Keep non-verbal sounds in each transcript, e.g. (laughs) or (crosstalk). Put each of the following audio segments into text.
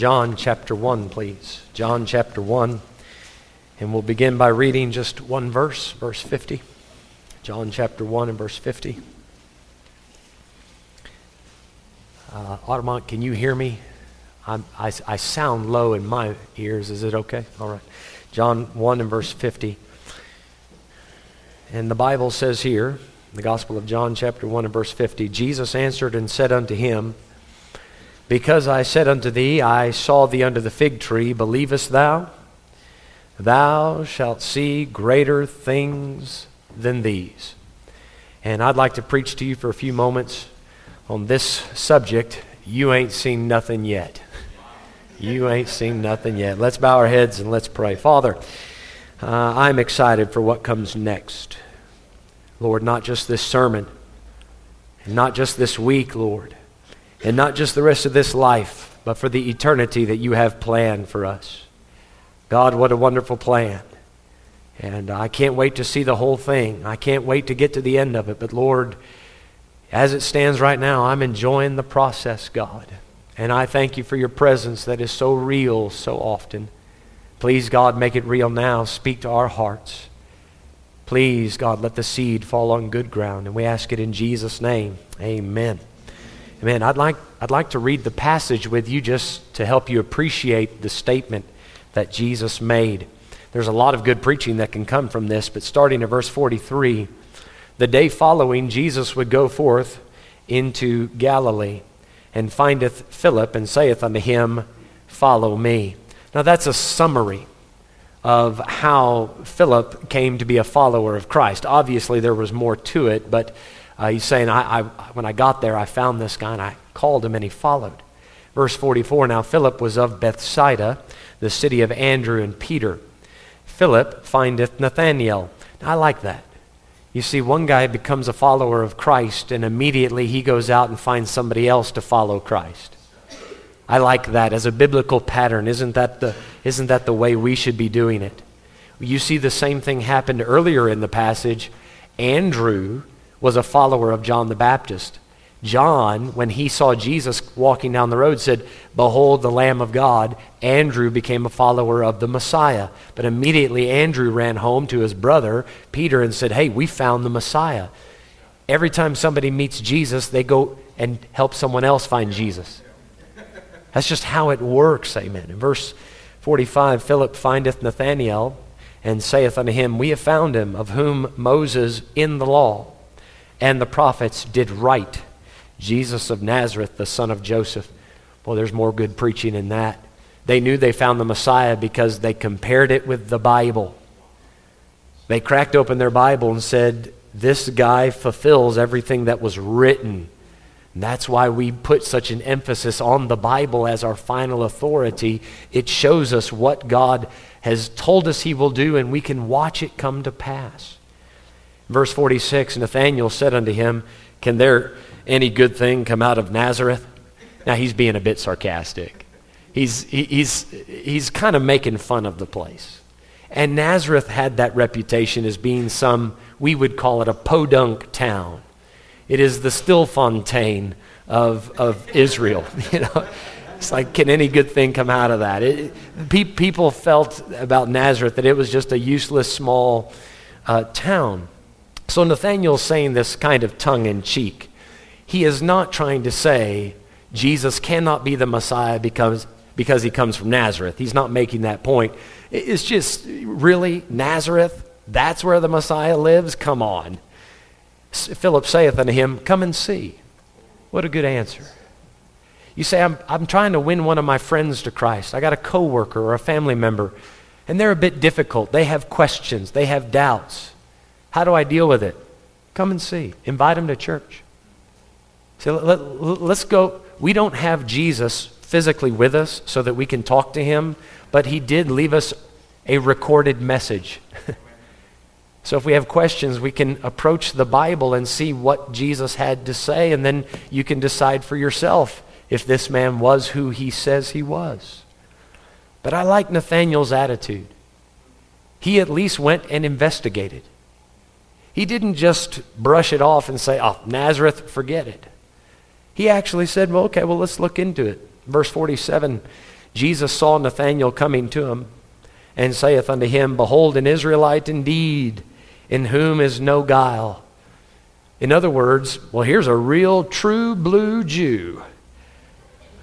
John chapter 1, please. John chapter 1. And we'll begin by reading just one verse, verse 50. John chapter 1 and verse 50. Uh, Audemont, can you hear me? I, I sound low in my ears. Is it okay? All right. John 1 and verse 50. And the Bible says here, the Gospel of John, chapter 1 and verse 50 Jesus answered and said unto him, Because I said unto thee, I saw thee under the fig tree, believest thou? Thou shalt see greater things than these. And I'd like to preach to you for a few moments on this subject. You ain't seen nothing yet. You ain't seen nothing yet. Let's bow our heads and let's pray. Father, uh, I'm excited for what comes next. Lord, not just this sermon, not just this week, Lord, and not just the rest of this life, but for the eternity that you have planned for us. God, what a wonderful plan. And I can't wait to see the whole thing. I can't wait to get to the end of it. But Lord, as it stands right now, I'm enjoying the process, God. And I thank you for your presence that is so real so often. Please, God, make it real now. Speak to our hearts. Please, God, let the seed fall on good ground. And we ask it in Jesus' name. Amen. Amen. I'd like, I'd like to read the passage with you just to help you appreciate the statement that Jesus made. There's a lot of good preaching that can come from this, but starting at verse 43, the day following, Jesus would go forth into Galilee and findeth Philip and saith unto him, Follow me. Now that's a summary of how Philip came to be a follower of Christ. Obviously, there was more to it, but uh, he's saying, I, I, when I got there, I found this guy and I called him and he followed. Verse 44 Now Philip was of Bethsaida, the city of Andrew and Peter. Philip findeth Nathanael. I like that. You see, one guy becomes a follower of Christ, and immediately he goes out and finds somebody else to follow Christ. I like that as a biblical pattern. Isn't that the, isn't that the way we should be doing it? You see, the same thing happened earlier in the passage. Andrew was a follower of John the Baptist. John, when he saw Jesus walking down the road, said, Behold the Lamb of God. Andrew became a follower of the Messiah. But immediately Andrew ran home to his brother, Peter, and said, Hey, we found the Messiah. Every time somebody meets Jesus, they go and help someone else find Jesus. That's just how it works, amen. In verse 45, Philip findeth Nathanael and saith unto him, We have found him, of whom Moses in the law and the prophets did write, Jesus of Nazareth, the son of Joseph. Well, there's more good preaching in that. They knew they found the Messiah because they compared it with the Bible. They cracked open their Bible and said, This guy fulfills everything that was written and that's why we put such an emphasis on the Bible as our final authority. It shows us what God has told us He will do, and we can watch it come to pass. Verse 46 Nathanael said unto him, Can there any good thing come out of Nazareth? Now he's being a bit sarcastic. He's, he, he's, he's kind of making fun of the place. And Nazareth had that reputation as being some, we would call it a podunk town. It is the Stilfontein of, of Israel. (laughs) You know, it's like, can any good thing come out of that? It, pe- people felt about Nazareth that it was just a useless small uh, town. So Nathaniel's saying this kind of tongue in cheek. He is not trying to say Jesus cannot be the Messiah because, because he comes from Nazareth. He's not making that point. It's just, really, Nazareth? That's where the Messiah lives? Come on. Philip saith unto him, Come and see. What a good answer. You say, I'm, I'm trying to win one of my friends to Christ. I got a coworker or a family member, and they're a bit difficult. They have questions, they have doubts. How do I deal with it? Come and see. Invite them to church. So let, let, let's go. We don't have Jesus physically with us so that we can talk to him, but he did leave us a recorded message. (laughs) So if we have questions, we can approach the Bible and see what Jesus had to say, and then you can decide for yourself if this man was who he says he was. But I like Nathaniel's attitude. He at least went and investigated. He didn't just brush it off and say, oh, Nazareth, forget it. He actually said, well, okay, well, let's look into it. Verse 47 Jesus saw Nathanael coming to him, and saith unto him, Behold, an Israelite indeed, in whom is no guile. In other words, well, here's a real true blue Jew.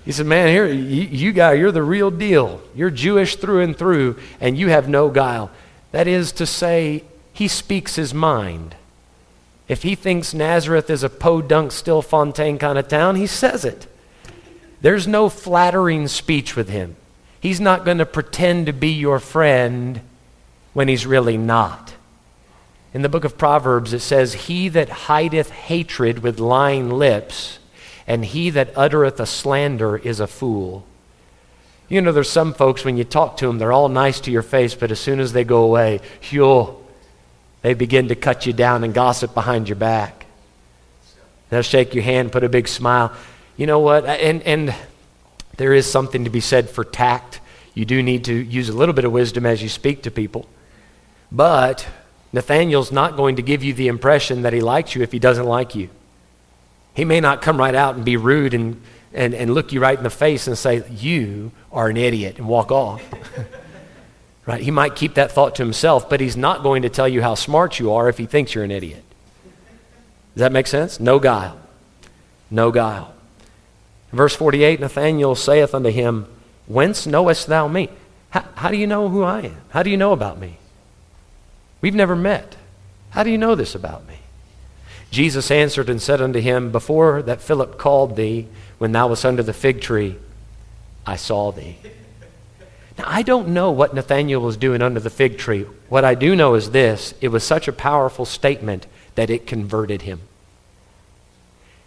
He said, Man, here, you, you guy, you're the real deal. You're Jewish through and through, and you have no guile. That is to say, he speaks his mind. If he thinks Nazareth is a podunk Stilfontein kind of town, he says it. There's no flattering speech with him. He's not going to pretend to be your friend when he's really not. In the book of Proverbs, it says, He that hideth hatred with lying lips, and he that uttereth a slander is a fool. You know, there's some folks, when you talk to them, they're all nice to your face, but as soon as they go away, yo, they begin to cut you down and gossip behind your back. They'll shake your hand, put a big smile. You know what? And, and there is something to be said for tact. You do need to use a little bit of wisdom as you speak to people. But Nathaniel's not going to give you the impression that he likes you if he doesn't like you. He may not come right out and be rude and, and, and look you right in the face and say, You are an idiot, and walk off. (laughs) right? He might keep that thought to himself, but he's not going to tell you how smart you are if he thinks you're an idiot. Does that make sense? No guile. No guile. Verse 48 Nathanael saith unto him, Whence knowest thou me? How, how, do you know who I am? How do you know about me? We've never met. How do you know this about me? Jesus answered and said unto him, Before that Philip called thee, when thou wast under the fig tree, I saw thee. Now, I don't know what Nathanael was doing under the fig tree. What I do know is this it was such a powerful statement that it converted him.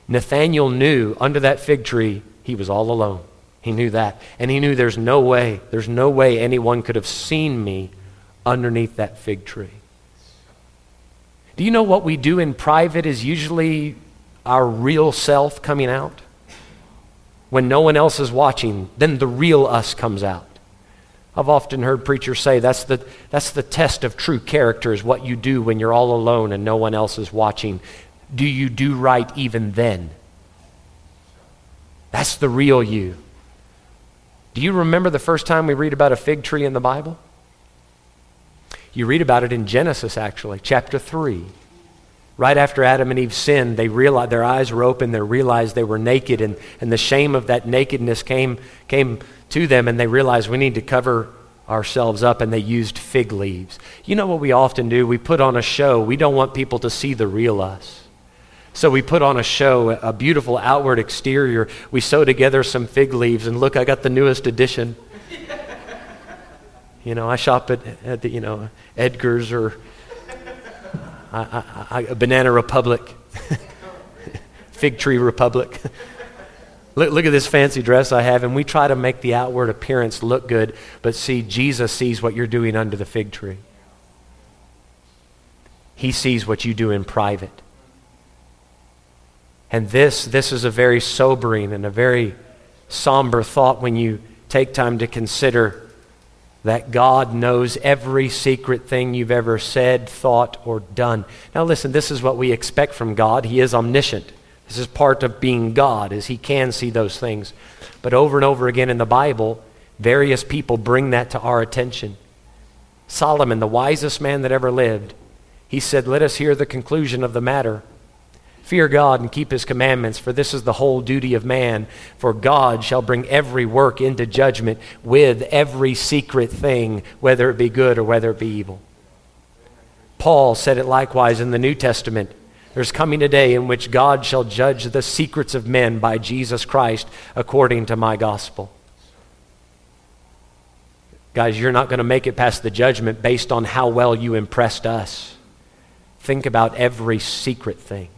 Nathanael knew under that fig tree he was all alone. He knew that. And he knew there's no way, there's no way anyone could have seen me underneath that fig tree. Do you know what we do in private is usually our real self coming out? When no one else is watching, then the real us comes out. I've often heard preachers say that's the, that's the test of true character is what you do when you're all alone and no one else is watching do you do right even then? That's the real you. Do you remember the first time we read about a fig tree in the Bible? You read about it in Genesis, actually, chapter 3. Right after Adam and Eve sinned, they realized their eyes were open, they realized they were naked, and, and the shame of that nakedness came, came to them, and they realized we need to cover ourselves up, and they used fig leaves. You know what we often do? We put on a show. We don't want people to see the real us. So we put on a show, a beautiful outward exterior. We sew together some fig leaves, and look, I got the newest edition. (laughs) you know, I shop at, at the, you know, Edgar's or I, I, I, Banana Republic, (laughs) Fig Tree Republic. (laughs) look, look at this fancy dress I have, and we try to make the outward appearance look good, but see, Jesus sees what you're doing under the fig tree. He sees what you do in private. And this, this is a very sobering and a very somber thought when you take time to consider that God knows every secret thing you've ever said, thought, or done. Now, listen, this is what we expect from God. He is omniscient. This is part of being God, is He can see those things. But over and over again in the Bible, various people bring that to our attention. Solomon, the wisest man that ever lived, he said, Let us hear the conclusion of the matter. Fear God and keep his commandments, for this is the whole duty of man. For God shall bring every work into judgment with every secret thing, whether it be good or whether it be evil. Paul said it likewise in the New Testament. There's coming a day in which God shall judge the secrets of men by Jesus Christ according to my gospel. Guys, you're not going to make it past the judgment based on how well you impressed us. Think about every secret thing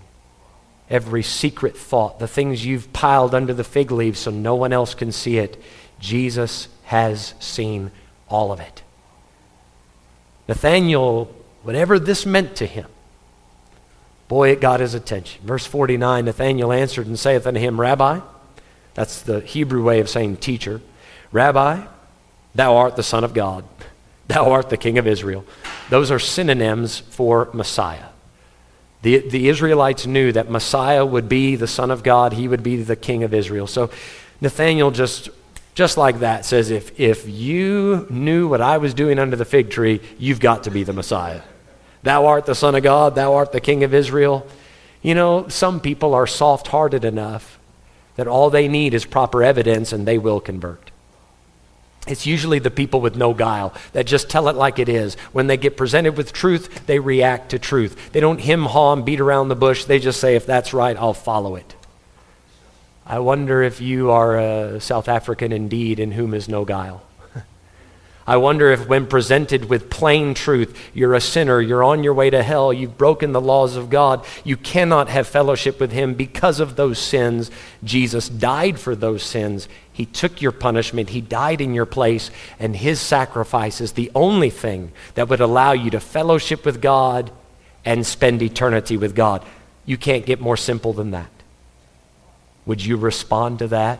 every secret thought, the things you've piled under the fig leaves so no one else can see it. Jesus has seen all of it. Nathanael, whatever this meant to him, boy, it got his attention. Verse 49 Nathanael answered and saith unto him, Rabbi, that's the Hebrew way of saying teacher, Rabbi, thou art the Son of God, thou art the King of Israel. Those are synonyms for Messiah. The, the Israelites knew that Messiah would be the Son of God, he would be the King of Israel. So Nathanael just just like that, says, if, if you knew what I was doing under the fig tree, you've got to be the Messiah. Thou art the Son of God, thou art the King of Israel. You know, some people are soft hearted enough that all they need is proper evidence and they will convert. It's usually the people with no guile that just tell it like it is. When they get presented with truth, they react to truth. They don't hem haw and beat around the bush. They just say, if that's right, I'll follow it. I wonder if you are a South African indeed in whom is no guile. I wonder if, when presented with plain truth, you're a sinner, you're on your way to hell, you've broken the laws of God, you cannot have fellowship with Him because of those sins. Jesus died for those sins. He took your punishment, He died in your place, and His sacrifice is the only thing that would allow you to fellowship with God and spend eternity with God. You can't get more simple than that. Would you respond to that?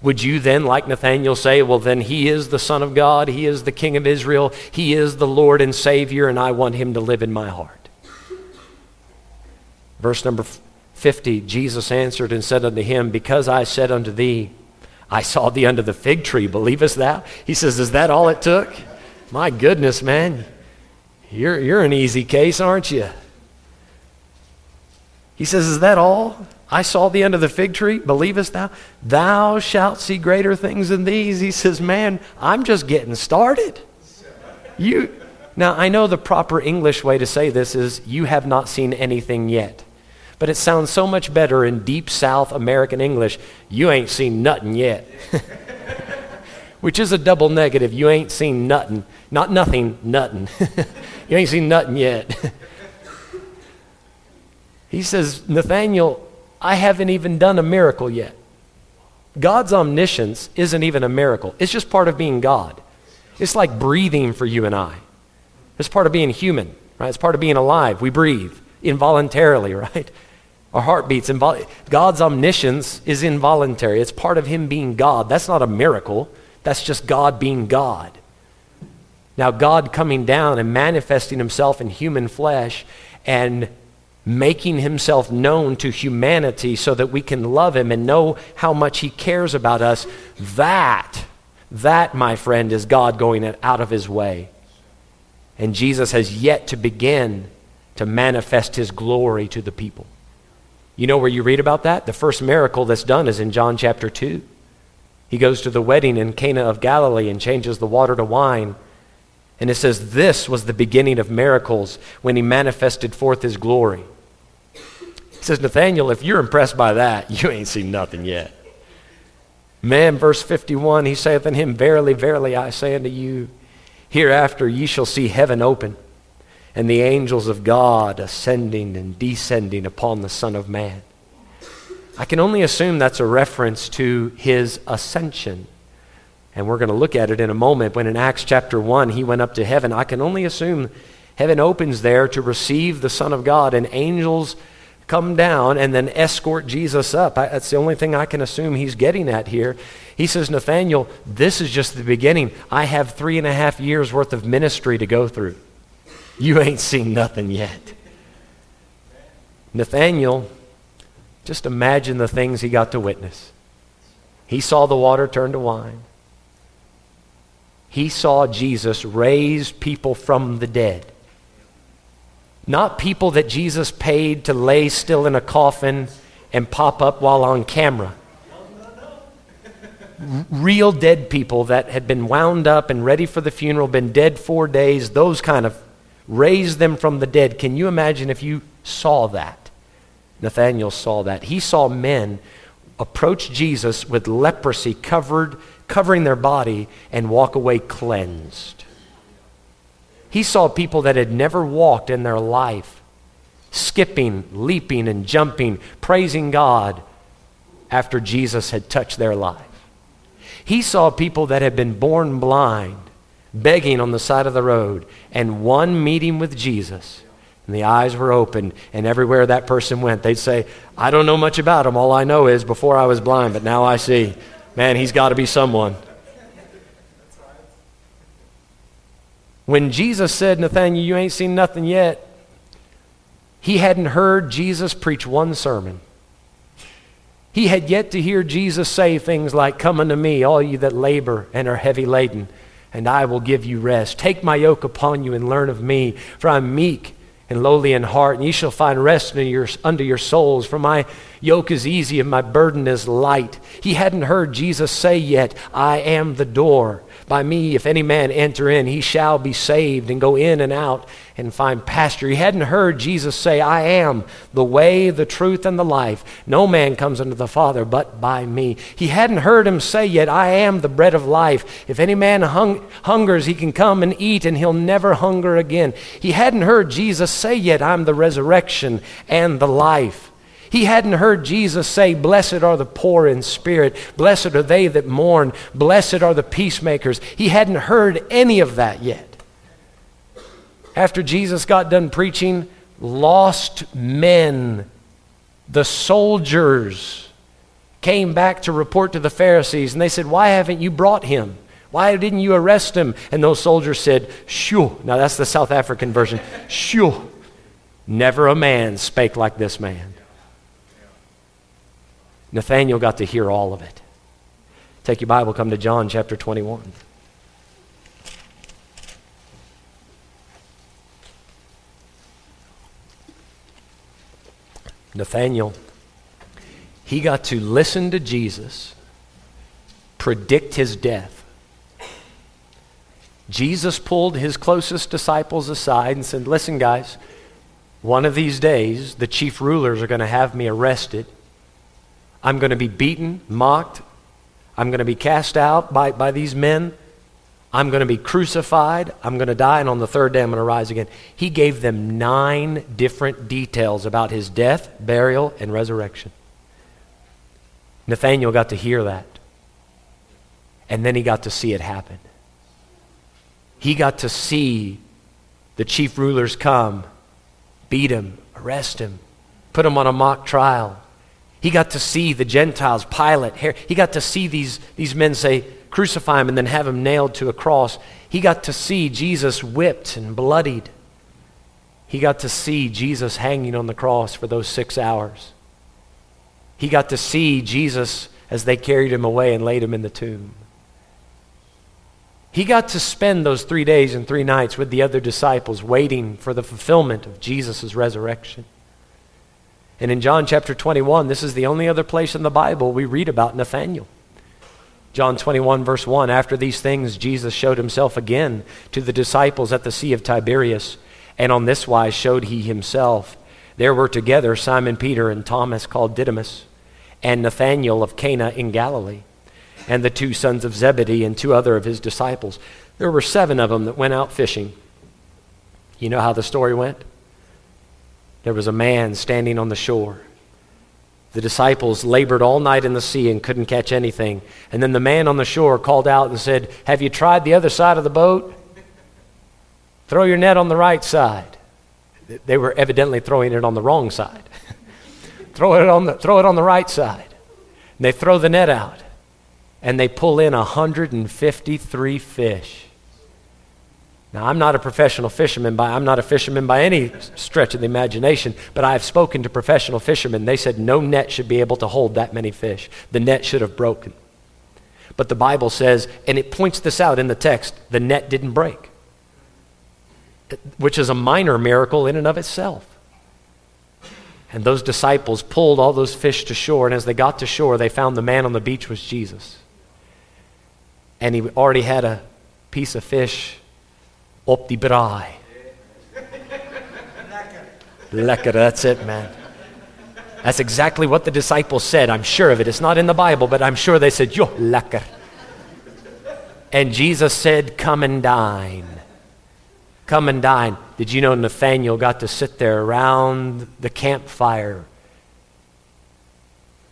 Would you then, like Nathanael, say, Well, then he is the Son of God, he is the King of Israel, he is the Lord and Savior, and I want him to live in my heart? Verse number 50 Jesus answered and said unto him, Because I said unto thee, I saw thee under the fig tree, believest thou? He says, Is that all it took? My goodness, man. You're, you're an easy case, aren't you? He says, Is that all? I saw the end of the fig tree, believest thou? Thou shalt see greater things than these. He says, Man, I'm just getting started. You now I know the proper English way to say this is you have not seen anything yet. But it sounds so much better in deep South American English. You ain't seen nothing yet. (laughs) Which is a double negative. You ain't seen nothing. Not nothing, nothing. (laughs) you ain't seen nothing yet. (laughs) he says, Nathaniel, I haven't even done a miracle yet. God's omniscience isn't even a miracle, it's just part of being God. It's like breathing for you and I. It's part of being human, right? It's part of being alive. We breathe involuntarily, (laughs) right? Our heart beats. Invol- God's omniscience is involuntary. It's part of Him being God. That's not a miracle. That's just God being God. Now, God coming down and manifesting Himself in human flesh and making himself known to humanity so that we can love him and know how much he cares about us, that, that, my friend, is God going out of his way. And Jesus has yet to begin to manifest his glory to the people. You know where you read about that? The first miracle that's done is in John chapter 2. He goes to the wedding in Cana of Galilee and changes the water to wine. And it says this was the beginning of miracles when he manifested forth his glory. Says, Nathaniel, if you're impressed by that, (laughs) you ain't seen nothing yet. Man, verse 51, he saith unto him, Verily, verily, I say unto you, hereafter ye shall see heaven open, and the angels of God ascending and descending upon the Son of Man. I can only assume that's a reference to his ascension. And we're going to look at it in a moment. When in Acts chapter 1 he went up to heaven, I can only assume heaven opens there to receive the Son of God, and angels come down and then escort Jesus up. I, that's the only thing I can assume he's getting at here. He says, Nathaniel, this is just the beginning. I have three and a half years worth of ministry to go through. You ain't seen nothing yet. Nathaniel, just imagine the things he got to witness. He saw the water turn to wine. He saw Jesus raise people from the dead. Not people that Jesus paid to lay still in a coffin and pop up while on camera. Real dead people that had been wound up and ready for the funeral, been dead four days, those kind of raised them from the dead. Can you imagine if you saw that? Nathanael saw that. He saw men approach Jesus with leprosy covered, covering their body and walk away cleansed. He saw people that had never walked in their life skipping, leaping, and jumping, praising God after Jesus had touched their life. He saw people that had been born blind, begging on the side of the road, and one meeting with Jesus. And the eyes were open, and everywhere that person went, they'd say, I don't know much about him. All I know is before I was blind, but now I see. Man, he's got to be someone. When Jesus said, Nathaniel, you ain't seen nothing yet, he hadn't heard Jesus preach one sermon. He had yet to hear Jesus say things like, Come unto me, all you that labor and are heavy laden, and I will give you rest. Take my yoke upon you and learn of me, for I'm meek and lowly in heart, and ye shall find rest your, under your souls. For my yoke is easy and my burden is light. He hadn't heard Jesus say yet, I am the door. By me, if any man enter in, he shall be saved and go in and out and find pasture. He hadn't heard Jesus say, I am the way, the truth, and the life. No man comes unto the Father but by me. He hadn't heard him say yet, I am the bread of life. If any man hung- hungers, he can come and eat and he'll never hunger again. He hadn't heard Jesus say yet, I'm the resurrection and the life. He hadn't heard Jesus say, Blessed are the poor in spirit, blessed are they that mourn, blessed are the peacemakers. He hadn't heard any of that yet. After Jesus got done preaching, lost men, the soldiers, came back to report to the Pharisees, and they said, Why haven't you brought him? Why didn't you arrest him? And those soldiers said, Shoo. Now that's the South African version. Shoo. Never a man spake like this man. Nathanael got to hear all of it. Take your Bible, come to John chapter 21. Nathanael, he got to listen to Jesus predict his death. Jesus pulled his closest disciples aside and said, Listen, guys, one of these days the chief rulers are going to have me arrested I'm going to be beaten, mocked. I'm going to be cast out by, by these men. I'm going to be crucified. I'm going to die, and on the third day, I'm going to rise again. He gave them nine different details about his death, burial, and resurrection. Nathanael got to hear that. And then he got to see it happen. He got to see the chief rulers come, beat him, arrest him, put him on a mock trial, he got to see the Gentiles, Pilate, he got to see these, these men say, crucify him and then have him nailed to a cross. He got to see Jesus whipped and bloodied. He got to see Jesus hanging on the cross for those six hours. He got to see Jesus as they carried him away and laid him in the tomb. He got to spend those three days and three nights with the other disciples waiting for the fulfillment of Jesus' resurrection. And in John chapter 21, this is the only other place in the Bible we read about Nathanael. John 21, verse 1 After these things, Jesus showed himself again to the disciples at the Sea of Tiberias, and on this wise showed he himself. There were together Simon Peter and Thomas called Didymus, and Nathanael of Cana in Galilee, and the two sons of Zebedee and two other of his disciples. There were seven of them that went out fishing. You know how the story went? There was a man standing on the shore. The disciples labored all night in the sea and couldn't catch anything. And then the man on the shore called out and said, Have you tried the other side of the boat? Throw your net on the right side. They were evidently throwing it on the wrong side. (laughs) throw, it on the, throw it on the right side. And they throw the net out. And they pull in 153 fish. Now, I'm not a professional fisherman, by, I'm not a fisherman by any stretch of the imagination, but I've spoken to professional fishermen. They said no net should be able to hold that many fish. The net should have broken. But the Bible says, and it points this out in the text, the net didn't break, which is a minor miracle in and of itself. And those disciples pulled all those fish to shore, and as they got to shore, they found the man on the beach was Jesus. And he already had a piece of fish op die braai. Lekker, that's it, man. That's exactly what the disciples said. I'm sure of it. It's not in the Bible, but I'm sure they said, Yo, lekker. And Jesus said, Come and dine. Come and dine. Did you know Nathanael got to sit there around the campfire,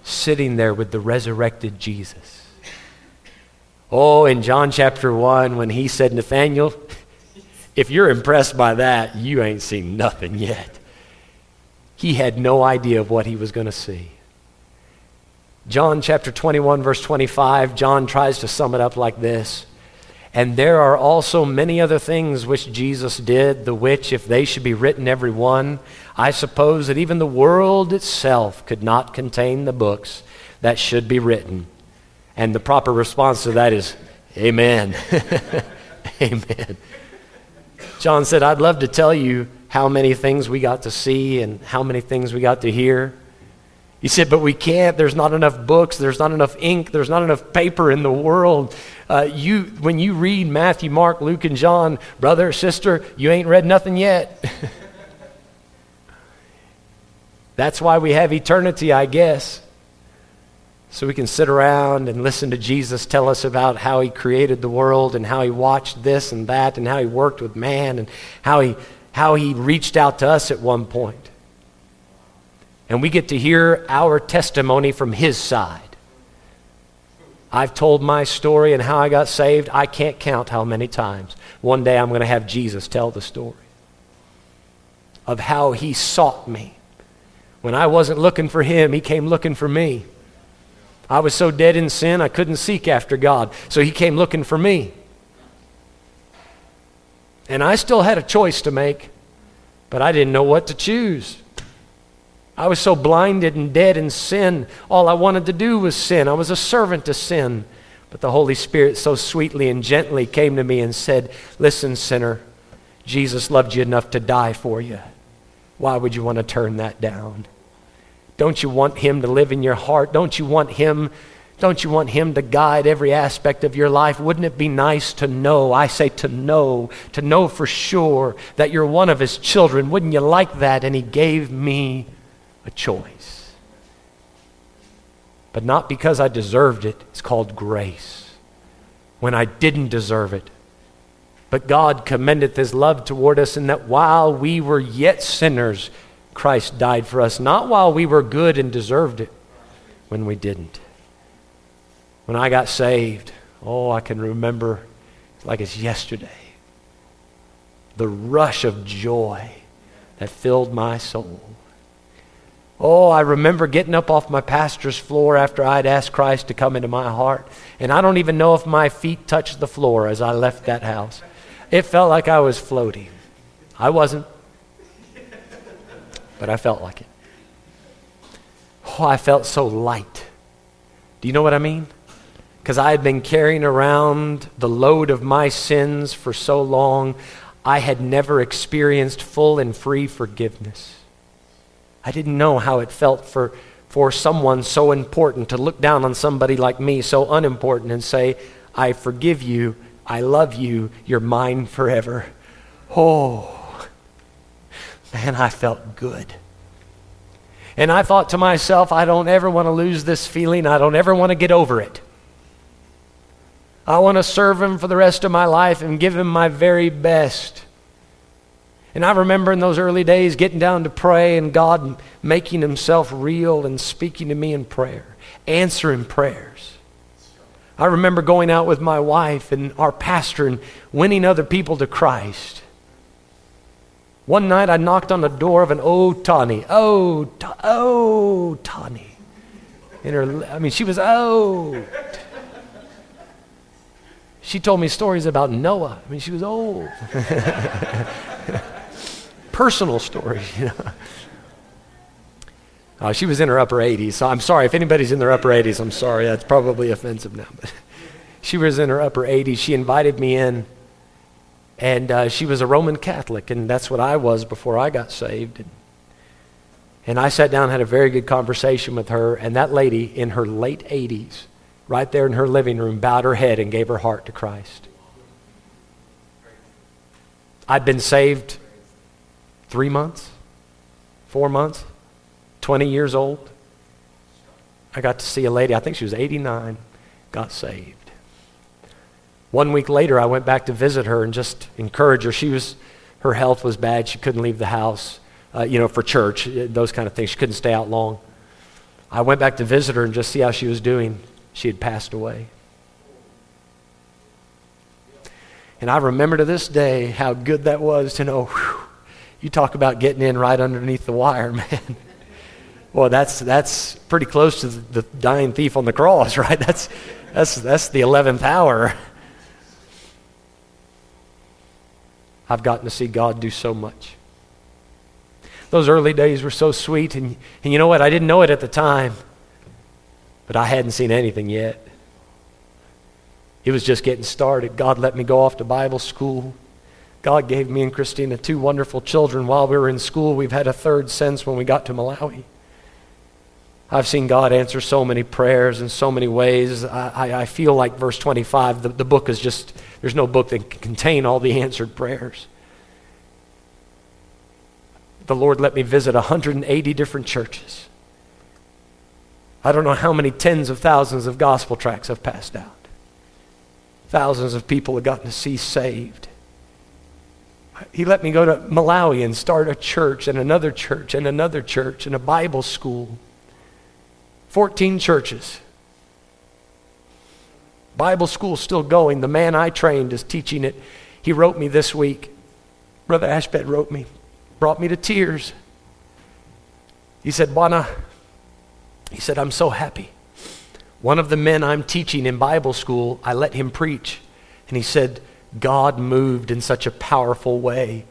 sitting there with the resurrected Jesus? Oh, in John chapter 1, when he said, Nathanael, if you're impressed by that, you ain't seen nothing (laughs) yet. He had no idea of what he was going to see. John chapter 21, verse 25, John tries to sum it up like this. And there are also many other things which Jesus did, the which, if they should be written every one, I suppose that even the world itself could not contain the books that should be written. And the proper response to that is, Amen. (laughs) Amen. John said, I'd love to tell you how many things we got to see and how many things we got to hear. He said, but we can't. There's not enough books. There's not enough ink. There's not enough paper in the world. Uh, you, when you read Matthew, Mark, Luke, and John, brother, sister, you ain't read nothing yet. (laughs) That's why we have eternity, I guess. So we can sit around and listen to Jesus tell us about how he created the world and how he watched this and that and how he worked with man and how he, how he reached out to us at one point. And we get to hear our testimony from his side. I've told my story and how I got saved. I can't count how many times. One day I'm going to have Jesus tell the story of how he sought me. When I wasn't looking for him, he came looking for me. I was so dead in sin, I couldn't seek after God. So he came looking for me. And I still had a choice to make, but I didn't know what to choose. I was so blinded and dead in sin. All I wanted to do was sin. I was a servant to sin. But the Holy Spirit so sweetly and gently came to me and said, Listen, sinner, Jesus loved you enough to die for you. Why would you want to turn that down? Don't you want him to live in your heart? Don't you want him don't you want him to guide every aspect of your life? Wouldn't it be nice to know, I say to know, to know for sure that you're one of his children? Wouldn't you like that? And he gave me a choice. But not because I deserved it. It's called grace. When I didn't deserve it. But God commendeth his love toward us in that while we were yet sinners, Christ died for us. Not while we were good and deserved it, when we didn't. When I got saved, oh, I can remember like it's yesterday the rush of joy that filled my soul. Oh, I remember getting up off my pastor's floor after I'd asked Christ to come into my heart. And I don't even know if my feet touched the floor as I left that house. It felt like I was floating. I wasn't, but I felt like it. Oh, I felt so light. Do you know what I mean? Because I had been carrying around the load of my sins for so long, I had never experienced full and free forgiveness. I didn't know how it felt for, for someone so important to look down on somebody like me, so unimportant, and say, I forgive you, I love you, you're mine forever. Oh, man, I felt good. And I thought to myself, I don't ever want to lose this feeling. I don't ever want to get over it. I want to serve him for the rest of my life and give him my very best. And I remember in those early days getting down to pray and God making himself real and speaking to me in prayer, answering prayers. I remember going out with my wife and our pastor and winning other people to Christ. One night I knocked on the door of an old Tawny. Oh, oh, Tawny. In her, I mean, she was old. She told me stories about Noah. I mean, she was old. (laughs) personal stories, You know? Uh, she was in her upper 80s, so I'm sorry if anybody's in their upper 80s. I'm sorry, that's probably offensive now. But (laughs) she was in her upper 80s. She invited me in, and uh, she was a Roman Catholic, and that's what I was before I got saved. And, I sat down and had a very good conversation with her, and that lady in her late 80s, right there in her living room, bowed her head and gave her heart to Christ. I'd been saved three months, four months, 20 years old. I got to see a lady, I think she was 89, got saved. One week later, I went back to visit her and just encourage her. She was, her health was bad. She couldn't leave the house, uh, you know, for church, uh, those kind of things. She couldn't stay out long. I went back to visit her and just see how she was doing. She had passed away. And I remember to this day how good that was to know, whew, you talk about getting in right underneath the wire, (laughs) man. well, that's, that's pretty close to the, dying thief on the cross, (laughs) right? That's, that's, that's the 11th hour. I've gotten to see God do so much. Those early days were so sweet, and, and you know what? I didn't know it at the time. But I hadn't seen anything yet. It was just getting started. God let me go off to Bible school. God gave me and Christina two wonderful children while we were in school. We've had a third since when we got to Malawi. I've seen God answer so many prayers in so many ways. I, I, I feel like verse 25, the, the book is just, there's no book that can contain all the answered prayers. The Lord let me visit 180 different churches. I don't know how many tens of thousands of gospel tracts have passed out. Thousands of people have gotten to see saved. He let me go to Malawi and start a church and another church and another church and a Bible school. 14 churches. Bible school still going. The man I trained is teaching it. He wrote me this week. Brother Ashbed wrote me, brought me to tears. He said, Bwana, he said, I'm so happy. One of the men I'm teaching in Bible school, I let him preach. And he said, God moved in such a powerful way.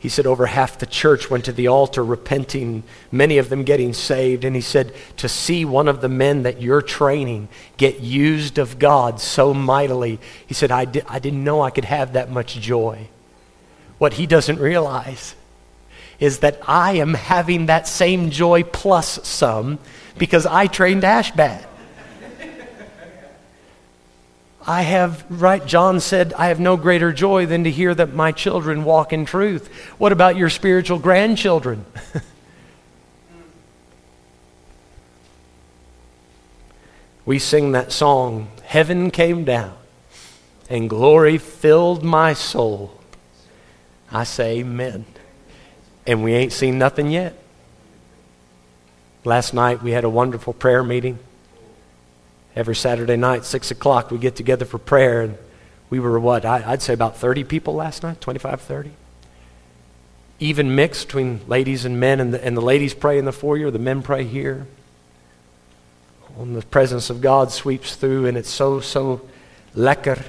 He said over half the church went to the altar repenting, many of them getting saved. And he said, to see one of the men that you're training get used of God so mightily, he said, I, di- I didn't know I could have that much joy. What he doesn't realize is that I am having that same joy plus some because I trained Ashbat. I have, right, John said, I have no greater joy than to hear that my children walk in truth. What about your spiritual grandchildren? (laughs) we sing that song, Heaven Came Down and Glory Filled My Soul. I say, Amen. And we ain't seen nothing yet. Last night we had a wonderful prayer meeting. Every Saturday night, 6 o'clock, we get together for prayer. And we were, what, I, would say about 30 people last night, 25, 30. Even mixed between ladies and men, and the, and the ladies pray in the foyer, the men pray here. And the presence of God sweeps through, and it's so, so lekker.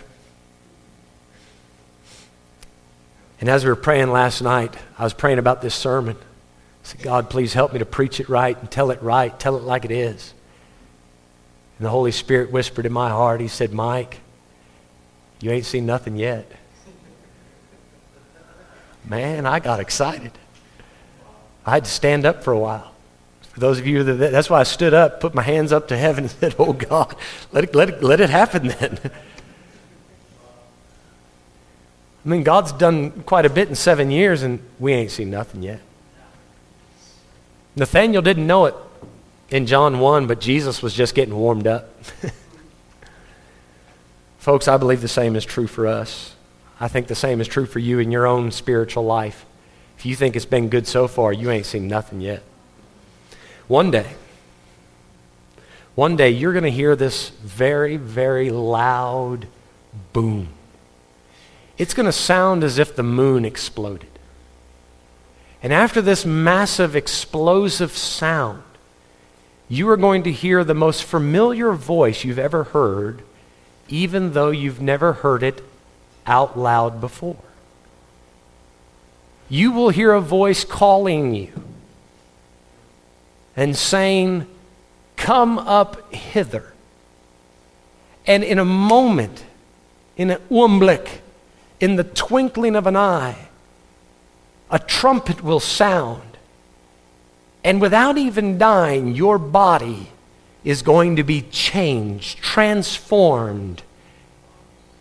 And as we were praying last night, I was praying about this sermon. I said, God, please help me to preach it right and tell it right, tell it like it is. And the Holy Spirit whispered in my heart, He said, Mike, you ain't seen nothing yet. Man, I got excited. I had to stand up for a while. For those of you that, that's why I stood up, put my hands up to heaven, and (laughs) said, Oh God, let it, let it, let it happen then. I mean, God's done quite a bit in seven years, and we ain't seen nothing yet. Nathaniel didn't know it in John 1, but Jesus was just getting warmed up. (laughs) Folks, I believe the same is true for us. I think the same is true for you in your own spiritual life. If you think it's been good so far, you ain't seen nothing yet. One day, one day you're going to hear this very, very loud boom. It's going to sound as if the moon exploded. And after this massive explosive sound, you are going to hear the most familiar voice you've ever heard, even though you've never heard it out loud before. You will hear a voice calling you and saying, Come up hither. And in a moment, in an oomblik, in the twinkling of an eye, a trumpet will sound and without even dying, your body is going to be changed, transformed,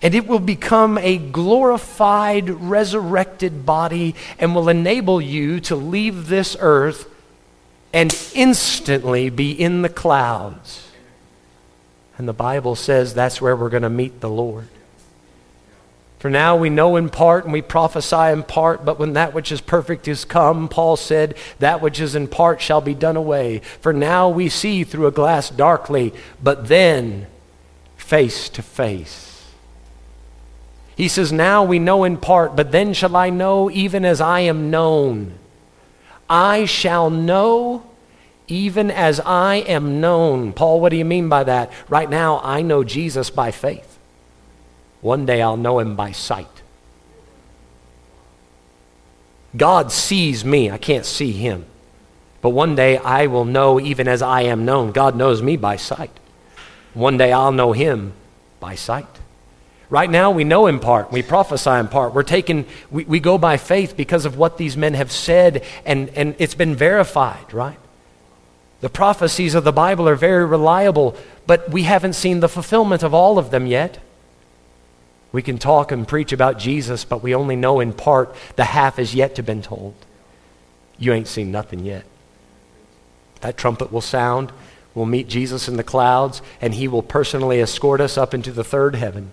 and it will become a glorified, resurrected body and will enable you to leave this earth and instantly be in the clouds. And the Bible says that's where we're going to meet the Lord. For now we know in part and we prophesy in part, but when that which is perfect is come, Paul said, that which is in part shall be done away. For now we see through a glass darkly, but then face to face. He says, Now we know in part, but then shall I know even as I am known. I shall know even as I am known. Paul, what do you mean by that? Right now, I know Jesus by faith. One day I'll know him by sight. God sees me, I can't see him. But one day I will know even as I am known. God knows me by sight. One day I'll know him by sight. Right now, we know in part. We prophesy in part. We're taken, we, we go by faith because of what these men have said, and, and it's been verified, right? The prophecies of the Bible are very reliable, but we haven't seen the fulfillment of all of them yet. We can talk and preach about Jesus, but we only know in part. The half is yet to been told. You ain't seen nothing yet. That trumpet will sound. We'll meet Jesus in the clouds, and he will personally escort us up into the third heaven.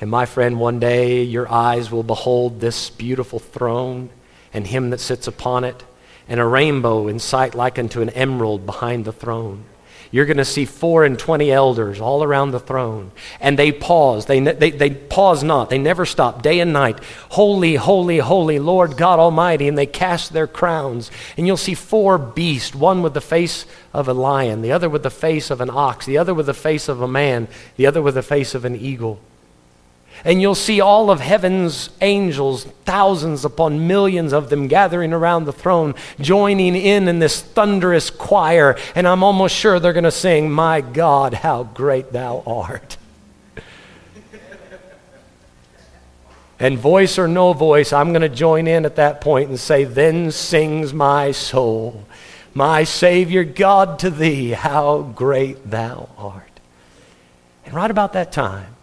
And my friend, one day your eyes will behold this beautiful throne and him that sits upon it, and a rainbow in sight like unto an emerald behind the throne. You're going to see four and twenty elders all around the throne. And they pause. They, they, they pause not. They never stop, day and night. Holy, holy, holy, Lord God Almighty. And they cast their crowns. And you'll see four beasts one with the face of a lion, the other with the face of an ox, the other with the face of a man, the other with the face of an eagle. And you'll see all of heaven's angels, thousands upon millions of them gathering around the throne, joining in in this thunderous choir. And I'm almost sure they're going to sing, My God, how great thou art. (laughs) and voice or no voice, I'm going to join in at that point and say, Then sings my soul, my Savior God to thee, how great thou art. And right about that time,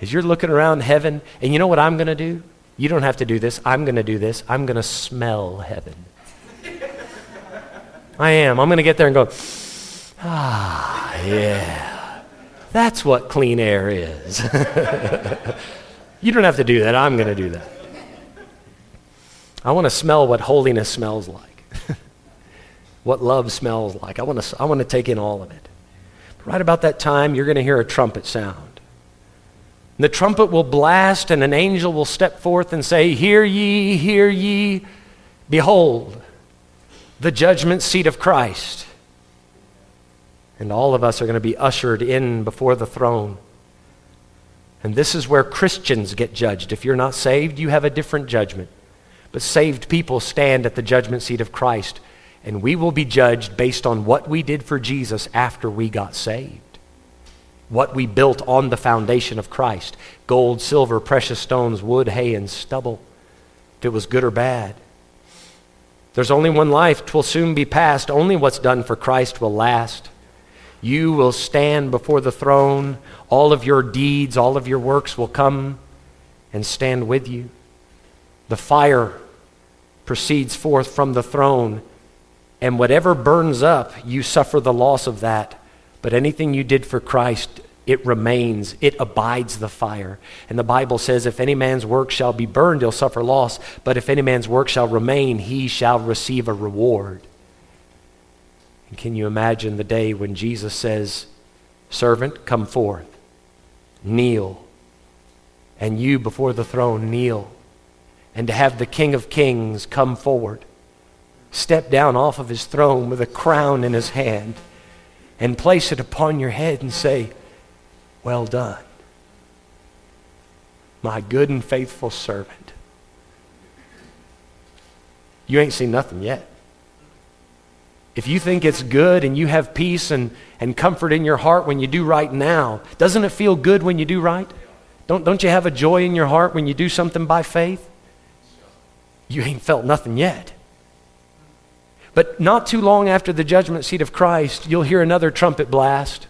as you're looking around heaven, and you know what I'm going to do? You don't have to do this. I'm going to do this. I'm going to smell heaven. I am. I'm going to get there and go, ah, yeah. That's what clean air is. (laughs) you don't have to do that. I'm going to do that. I want to smell what holiness smells like, (laughs) what love smells like. I want to, I want to take in all of it. But right about that time, you're going to hear a trumpet sound. And the trumpet will blast, and an angel will step forth and say, Hear ye, hear ye, behold, the judgment seat of Christ. And all of us are going to be ushered in before the throne. And this is where Christians get judged. If you're not saved, you have a different judgment. But saved people stand at the judgment seat of Christ, and we will be judged based on what we did for Jesus after we got saved what we built on the foundation of Christ gold, silver, precious stones, wood, hay, and stubble. If it was good or bad. There's only one life, twill soon be past. Only what's done for Christ will last. You will stand before the throne. All of your deeds, all of your works will come and stand with you. The fire proceeds forth from the throne, and whatever burns up, you suffer the loss of that but anything you did for Christ, it remains, it abides the fire. And the Bible says, if any man's work shall be burned, he'll suffer loss. But if any man's work shall remain, he shall receive a reward. And can you imagine the day when Jesus says, Servant, come forth, kneel, and you before the throne kneel, and to have the King of Kings come forward, step down off of his throne with a crown in his hand and place it upon your head and say, Well done, my good and faithful servant. You ain't seen nothing yet. If you think it's good and you have peace and, and comfort in your heart when you do right now, doesn't it feel good when you do right? Don't, don't you have a joy in your heart when you do something by faith? You ain't felt nothing yet. But not too long after the judgment seat of Christ, you'll hear another trumpet blast.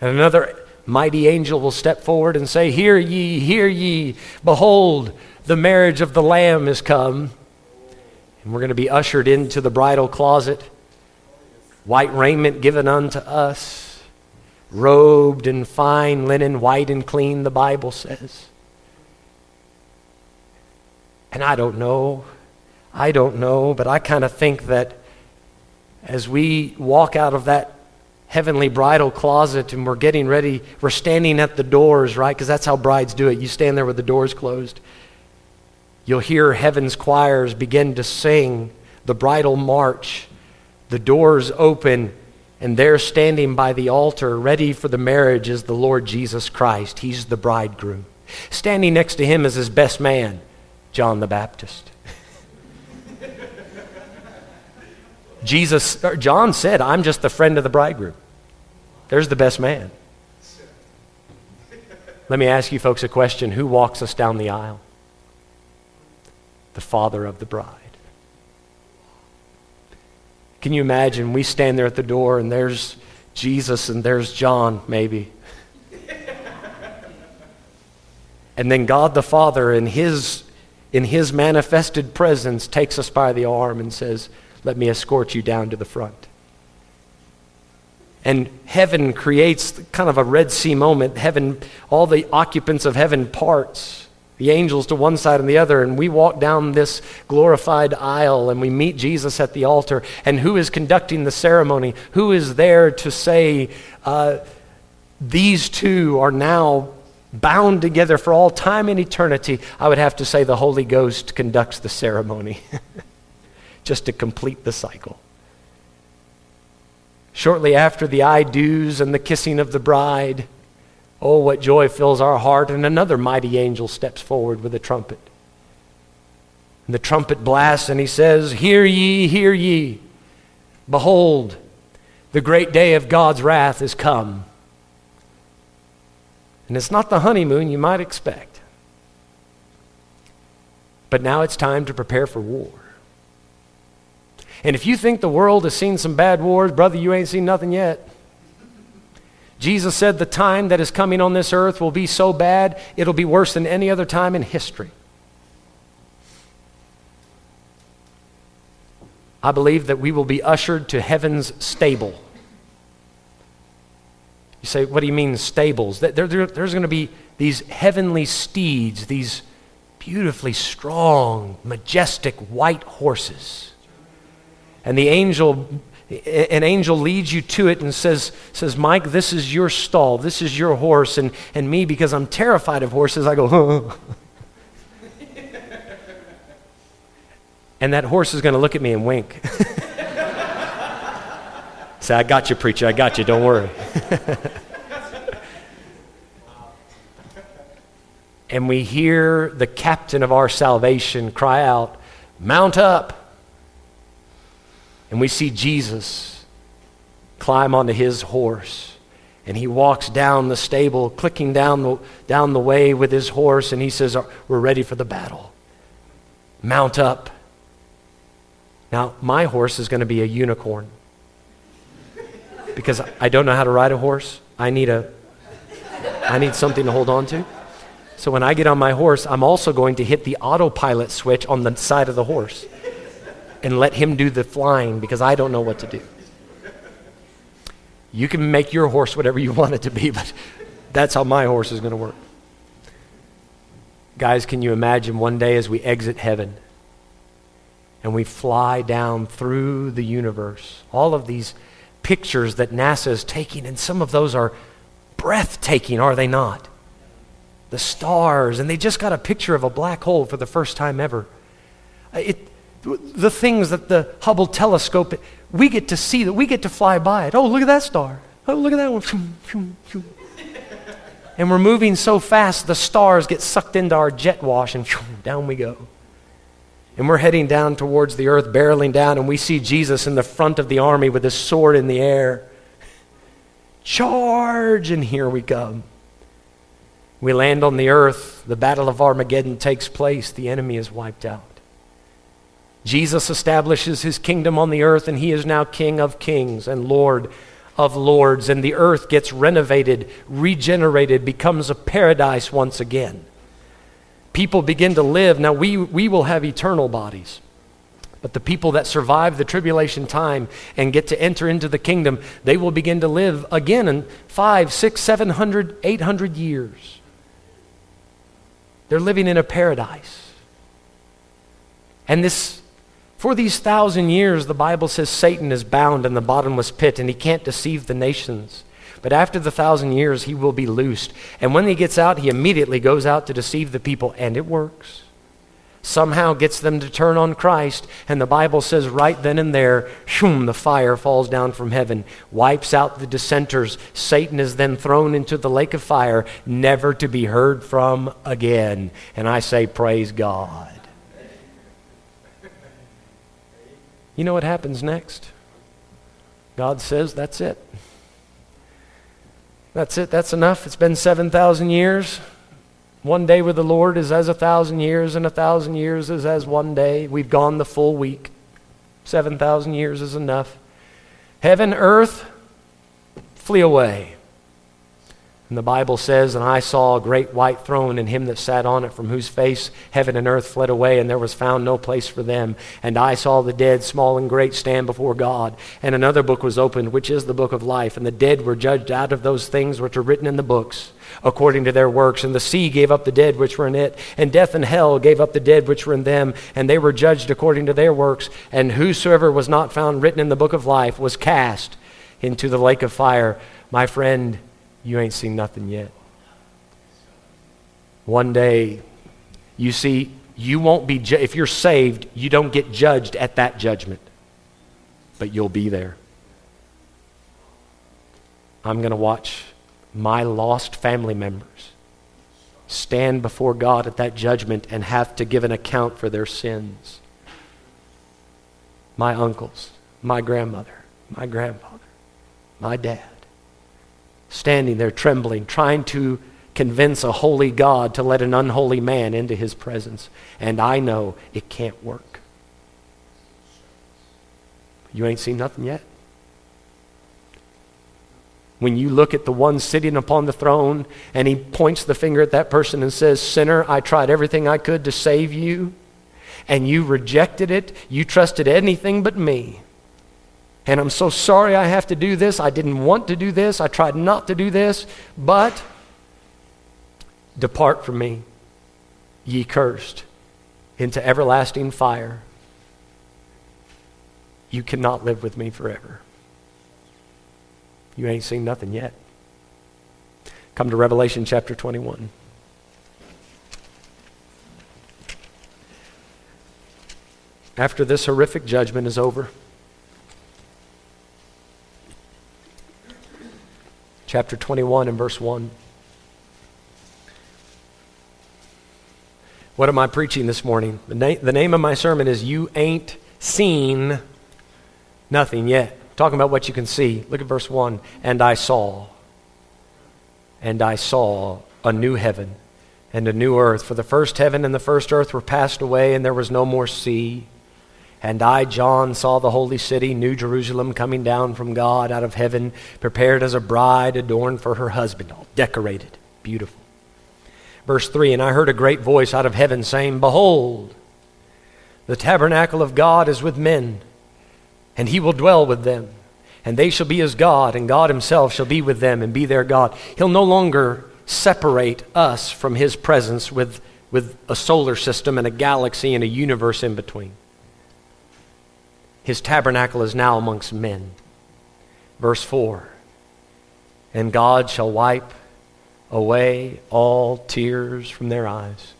And another mighty angel will step forward and say, Hear ye, hear ye, behold, the marriage of the Lamb is come. And we're going to be ushered into the bridal closet, white raiment given unto us, robed in fine linen, white and clean, the Bible says. And I don't know I don't know, but I kind of think that as we walk out of that heavenly bridal closet and we're getting ready, we're standing at the doors, right? Because that's how brides do it. You stand there with the doors closed. You'll hear heaven's choirs begin to sing the bridal march. The doors open, and there standing by the altar, ready for the marriage, is the Lord Jesus Christ. He's the bridegroom. Standing next to him is his best man, John the Baptist. Jesus, John said, I'm just the friend of the bridegroom. There's the best man. Let me ask you folks a question Who walks us down the aisle? The father of the bride. Can you imagine? We stand there at the door and there's Jesus and there's John, maybe. and then God the Father, in his, in his manifested presence, takes us by the arm and says, Let me escort you down to the front. And heaven creates kind of a Red Sea moment. Heaven, all the occupants of heaven parts, the angels to one side and the other, and we walk down this glorified aisle and we meet Jesus at the altar. And who is conducting the ceremony? Who is there to say, uh, these two are now bound together for all time and eternity? I would have to say the Holy Ghost conducts the ceremony (laughs) just to complete the cycle. Shortly after the I do's and the kissing of the bride, oh, what joy fills our heart, and another mighty angel steps forward with a trumpet. And the trumpet blasts, and he says, Hear ye, hear ye. Behold, the great day of God's wrath is come. And it's not the honeymoon you might expect. But now it's time to prepare for war. And if you think the world has seen some bad wars, brother, you ain't seen nothing yet. Jesus said the time that is coming on this earth will be so bad, it'll be worse than any other time in history. I believe that we will be ushered to heaven's stable. You say, what do you mean stables? There, there, there's going to be these heavenly steeds, these beautifully strong, majestic white horses and the angel an angel leads you to it and says, says Mike, this is your stall, this is your horse. And, and me, because I'm terrified of horses, I go, and that horse is going to look at me and wink. (laughs) Say, I got you, preacher, I got you, don't worry. (laughs) and we hear the captain of our salvation cry out, Mount up and we see Jesus climb onto his horse. And he walks down the stable, clicking down the, down the way with his horse, and he says, We're ready for the battle. Mount up. Now, my horse is going to be a unicorn. Because I don't know how to ride a horse. I need a I need something to hold on to. So when I get on my horse, I'm also going to hit the autopilot switch on the side of the horse and let him do the flying because I don't know what to do. You can make your horse whatever you want it to be, (laughs) but that's how my horse is going to work. Guys, can you imagine one day as we exit heaven and we fly down through the universe? All of these pictures that NASA is taking, and some of those are breathtaking, are they not? The stars, and they just got a picture of a black hole for the first time ever. Uh, it, the things that the Hubble telescope, we get to see that, we get to fly by it. Oh, look at that star. Oh, look at that one. And we're moving so fast, the stars get sucked into our jet wash, and down we go. And we're heading down towards the earth, barreling down, and we see Jesus in the front of the army with his sword in the air. Charge! And here we come. We land on the earth. The Battle of Armageddon takes place. The enemy is wiped out. Jesus establishes his kingdom on the earth, and he is now King of kings and Lord of lords. And the earth gets renovated, regenerated, becomes a paradise once again. People begin to live. Now, we, we will have eternal bodies. But the people that survive the tribulation time and get to enter into the kingdom, they will begin to live again in five, six, seven hundred, eight hundred years. They're living in a paradise. And this for these thousand years, the Bible says Satan is bound in the bottomless pit and he can't deceive the nations. But after the thousand years, he will be loosed. And when he gets out, he immediately goes out to deceive the people, and it works. Somehow gets them to turn on Christ, and the Bible says right then and there, shoom, the fire falls down from heaven, wipes out the dissenters. Satan is then thrown into the lake of fire, never to be heard from again. And I say, Praise God. You know what happens next? God says, That's it. That's it. That's enough. It's been 7,000 years. One day with the Lord is as a thousand years, and a thousand years is as one day. We've gone the full week. 7,000 years is enough. Heaven, earth, flee away. And the Bible says, And I saw a great white throne, and him that sat on it, from whose face heaven and earth fled away, and there was found no place for them. And I saw the dead, small and great, stand before God. And another book was opened, which is the book of life. And the dead were judged out of those things which are written in the books, according to their works. And the sea gave up the dead which were in it, and death and hell gave up the dead which were in them, and they were judged according to their works. And whosoever was not found written in the book of life was cast into the lake of fire. My friend, you ain't seen nothing yet. One day, you see, you won't be, ju- if you're saved, you don't get judged at that judgment, but you'll be there. I'm going to watch my lost family members stand before God at that judgment and have to give an account for their sins. My uncles, my grandmother, my grandfather, my dad standing there trembling, trying to convince a holy God to let an unholy man into his presence. And I know it can't work. You ain't seen nothing yet. When you look at the one sitting upon the throne and he points the finger at that person and says, Sinner, I tried everything I could to save you, and you rejected it, you trusted anything but me. And I'm so sorry I have to do this. I didn't want to do this. I tried not to do this. But depart from me, ye cursed, into everlasting fire. You cannot live with me forever. You ain't seen nothing yet. Come to Revelation chapter 21. After this horrific judgment is over, chapter 21 and verse 1. What am I preaching this morning? The, na- the name of my sermon is You Ain't Seen Nothing Yet. Talking about what you can see. Look at verse 1. And I saw, and I saw a new heaven and a new earth. For the first heaven and the first earth were passed away, and there was no more sea. And I, John, saw the holy city, New Jerusalem, coming down from God out of heaven, prepared as a bride adorned for her husband, all decorated, beautiful. Verse 3 And I heard a great voice out of heaven saying, Behold, the tabernacle of God is with men, and he will dwell with them. And they shall be his God, and God himself shall be with them and be their God. He'll no longer separate us from his presence with, with a solar system and a galaxy and a universe in between. His tabernacle is now amongst men. Verse 4 And God shall wipe away all tears from their eyes.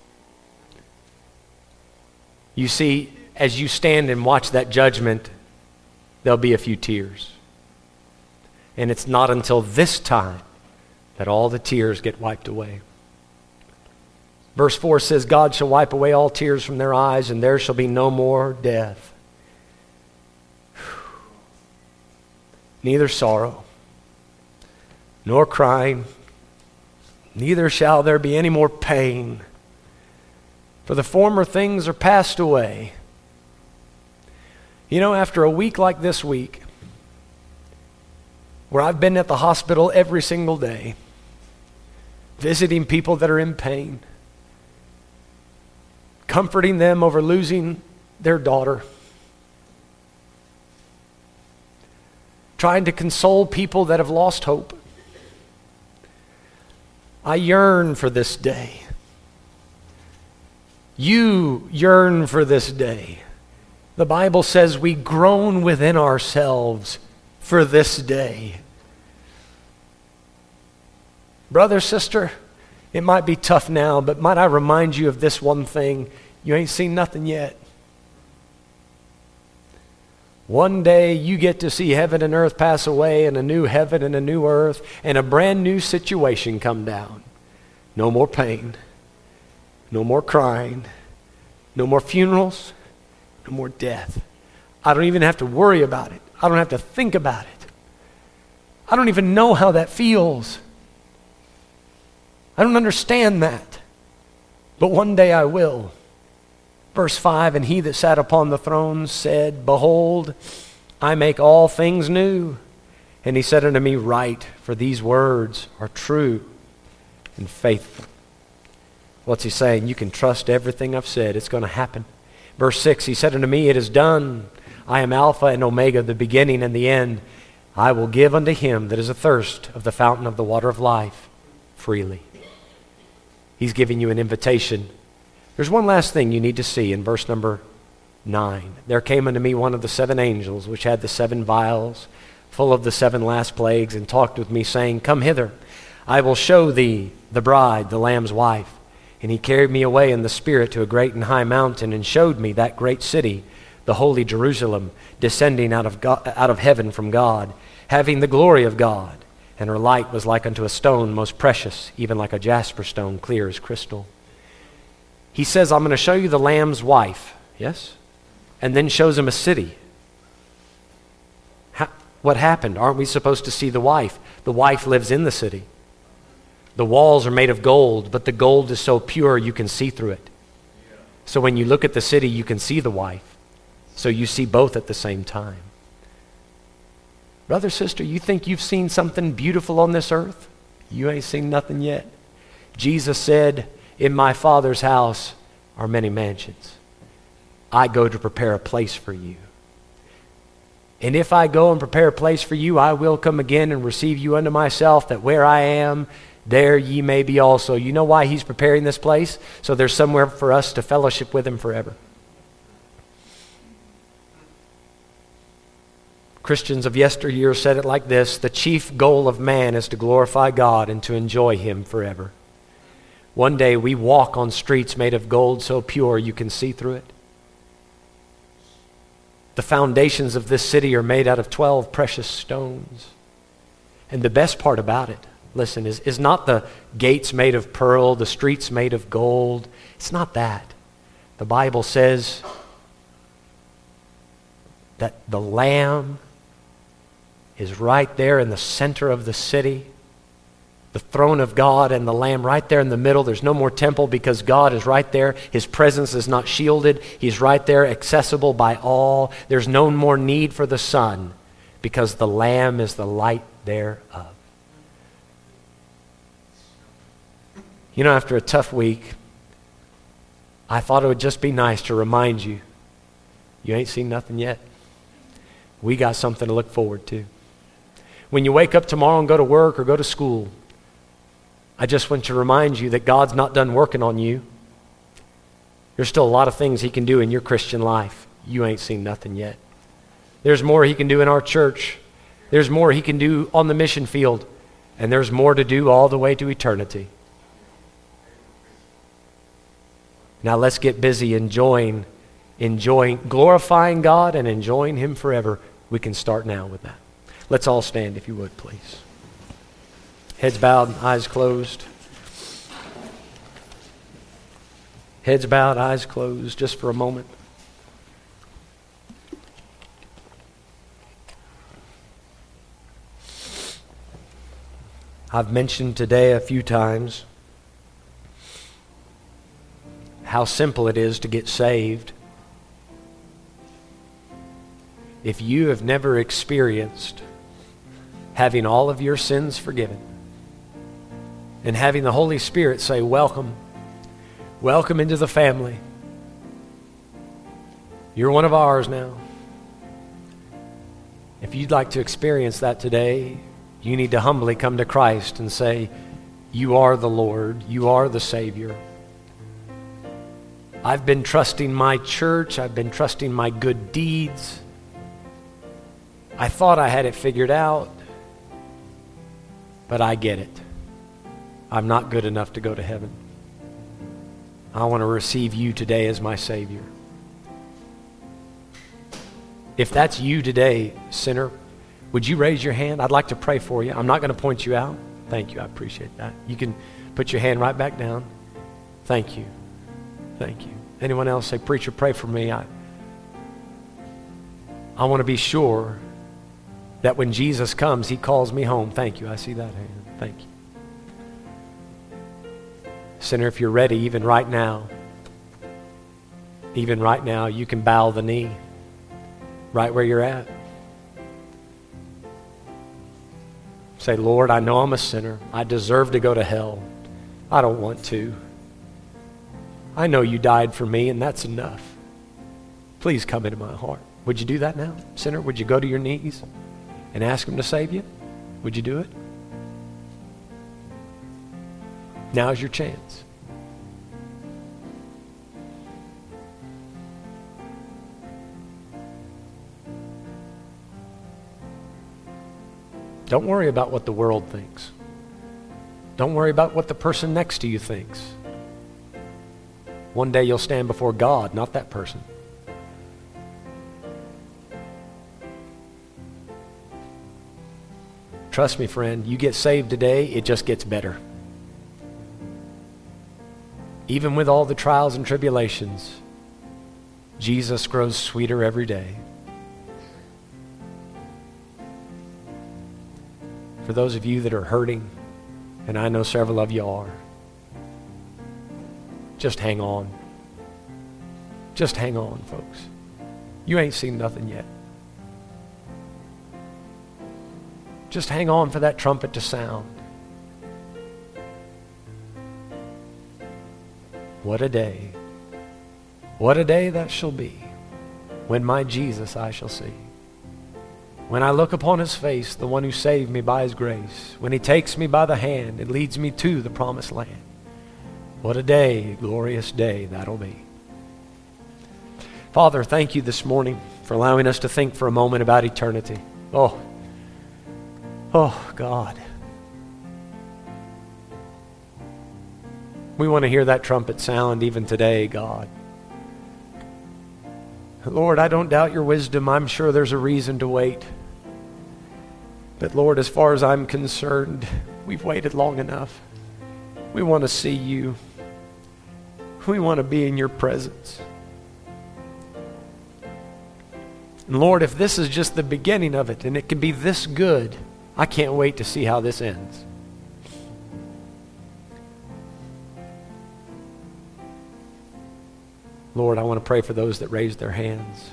You see, as you stand and watch that judgment, there'll be a few tears. And it's not until this time that all the tears get wiped away. Verse 4 says, God shall wipe away all tears from their eyes, and there shall be no more death neither sorrow, nor crying, neither shall there be any more pain. For the former things are passed away. You know, after a week like this week, where I've been at the hospital every single day, visiting people that are in pain, comforting them over losing their daughter trying to console people that have lost hope. I yearn for this day. You yearn for this day. The Bible says we groan within ourselves for this day. Brother, sister, it might be tough now, but might I remind you of this one thing? You ain't seen nothing yet. One day you get to see heaven and earth pass away and a new heaven and a new earth and a brand new situation come down. No more pain, no more crying, no more funerals, no more death. I don't even have to worry about it. I don't have to think about it. I don't even know how that feels. I don't understand that. But one day I will. Verse 5 And he that sat upon the throne said, Behold, I make all things new. And he said unto me, Write, for these words are true and faithful. What's he saying? You can trust everything I've said, it's going to happen. Verse 6 He said unto me, It is done. I am Alpha and Omega, the beginning and the end. I will give unto him that is athirst of the fountain of the water of life freely. He's giving you an invitation. There's one last thing you need to see in verse number 9. There came unto me one of the seven angels, which had the seven vials, full of the seven last plagues, and talked with me, saying, Come hither, I will show thee the bride, the Lamb's wife. And he carried me away in the Spirit to a great and high mountain, and showed me that great city the holy Jerusalem, descending out of, God, out of heaven from God, having the glory of God. And her light was like unto a stone most precious, even like a jasper stone, clear as crystal. He says, I'm going to show you the Lamb's wife. Yes? And then shows him a city. How, what happened? Aren't we supposed to see the wife? The wife lives in the city. The walls are made of gold, but the gold is so pure you can see through it. So when you look at the city, you can see the wife. So you see both at the same time. Brother, sister, you think you've seen something beautiful on this earth? You ain't seen nothing yet. Jesus said, In my Father's house are many mansions. I go to prepare a place for you. And if I go and prepare a place for you, I will come again and receive you unto myself, that where I am, there ye may be also. You know why he's preparing this place? So there's somewhere for us to fellowship with him forever. Christians of yesteryear said it like this The chief goal of man is to glorify God and to enjoy Him forever. One day we walk on streets made of gold so pure you can see through it. The foundations of this city are made out of 12 precious stones. And the best part about it, listen, is, is not the gates made of pearl, the streets made of gold. It's not that. The Bible says that the Lamb is right there in the center of the city. The throne of God and the Lamb right there in the middle. There's no more temple because God is right there. His presence is not shielded. He's right there, accessible by all. There's no more need for the sun because the Lamb is the light thereof. You know, after a tough week, I thought it would just be nice to remind you you ain't seen nothing yet. We got something to look forward to when you wake up tomorrow and go to work or go to school, I just want to remind you that God's not done working on you. There's still a lot of things He can do in your Christian life. You ain't seen nothing yet. There's more He can do in our church. There's more He can do on the mission field. And there's more to do all the way to eternity. Now let's get busy enjoying, enjoying, glorifying God and enjoying Him forever. We can start now with that. Let's all stand, if you would, please. Heads bowed, eyes closed. Heads bowed, eyes closed, just for a moment. I've mentioned today a few times how simple it is to get saved. If you have never experienced having all of your sins forgiven, and having the Holy Spirit say, Welcome, welcome into the family. You're one of ours now. If you'd like to experience that today, you need to humbly come to Christ and say, You are the Lord, you are the Savior. I've been trusting my church, I've been trusting my good deeds. I thought I had it figured out but I get it. I'm not good enough to go to heaven. I want to receive you today as my Savior. If that's you today, sinner, would you raise your hand? I'd like to pray for you. I'm not going to point you out. Thank you. I appreciate that. You can put your hand right back down. Thank you. Thank you. Anyone else say, Preacher, pray for me? I, I want to be sure That when Jesus comes, he calls me home. Thank you. I see that hand. Thank you. Sinner, if you're ready, even right now, even right now, you can bow the knee right where you're at. Say, Lord, I know I'm a sinner. I deserve to go to hell. I don't want to. I know you died for me, and that's enough. Please come into my heart. Would you do that now, sinner? Would you go to your knees and ask him to save you? Would you do it? Now's your chance. Don't worry about what the world thinks. Don't worry about what the person next to you thinks. One day you'll stand before God, not that person. Trust me, friend, you get saved today, it just gets better. Even with all the trials and tribulations, Jesus grows sweeter every day. For those of you that are hurting, and I know several of you are, just hang on. Just hang on, folks. You ain't seen nothing yet. Just hang on for that trumpet to sound. What a day. What a day that shall be when my Jesus I shall see. When I look upon his face, the one who saved me by his grace, when he takes me by the hand and leads me to the promised land. What a day, glorious day that'll be. Father, thank you this morning for allowing us to think for a moment about eternity. Oh, oh, God. We want to hear that trumpet sound even today, God. Lord, I don't doubt your wisdom. I'm sure there's a reason to wait. But Lord, as far as I'm concerned, we've waited long enough. We want to see you. We want to be in your presence. And Lord, if this is just the beginning of it and it can be this good, I can't wait to see how this ends. Lord, I want to pray for those that raised their hands.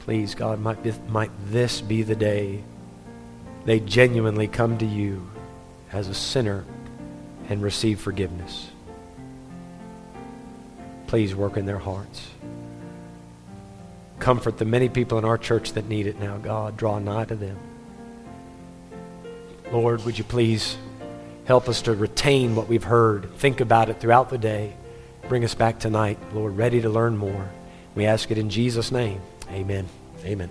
Please, God, might, be, might this be the day they genuinely come to you as a sinner and receive forgiveness. Please work in their hearts. Comfort the many people in our church that need it now, God. Draw nigh to them. Lord, would you please help us to retain what we've heard, think about it throughout the day. Bring us back tonight, Lord, ready to learn more. We ask it in Jesus' name. Amen. Amen.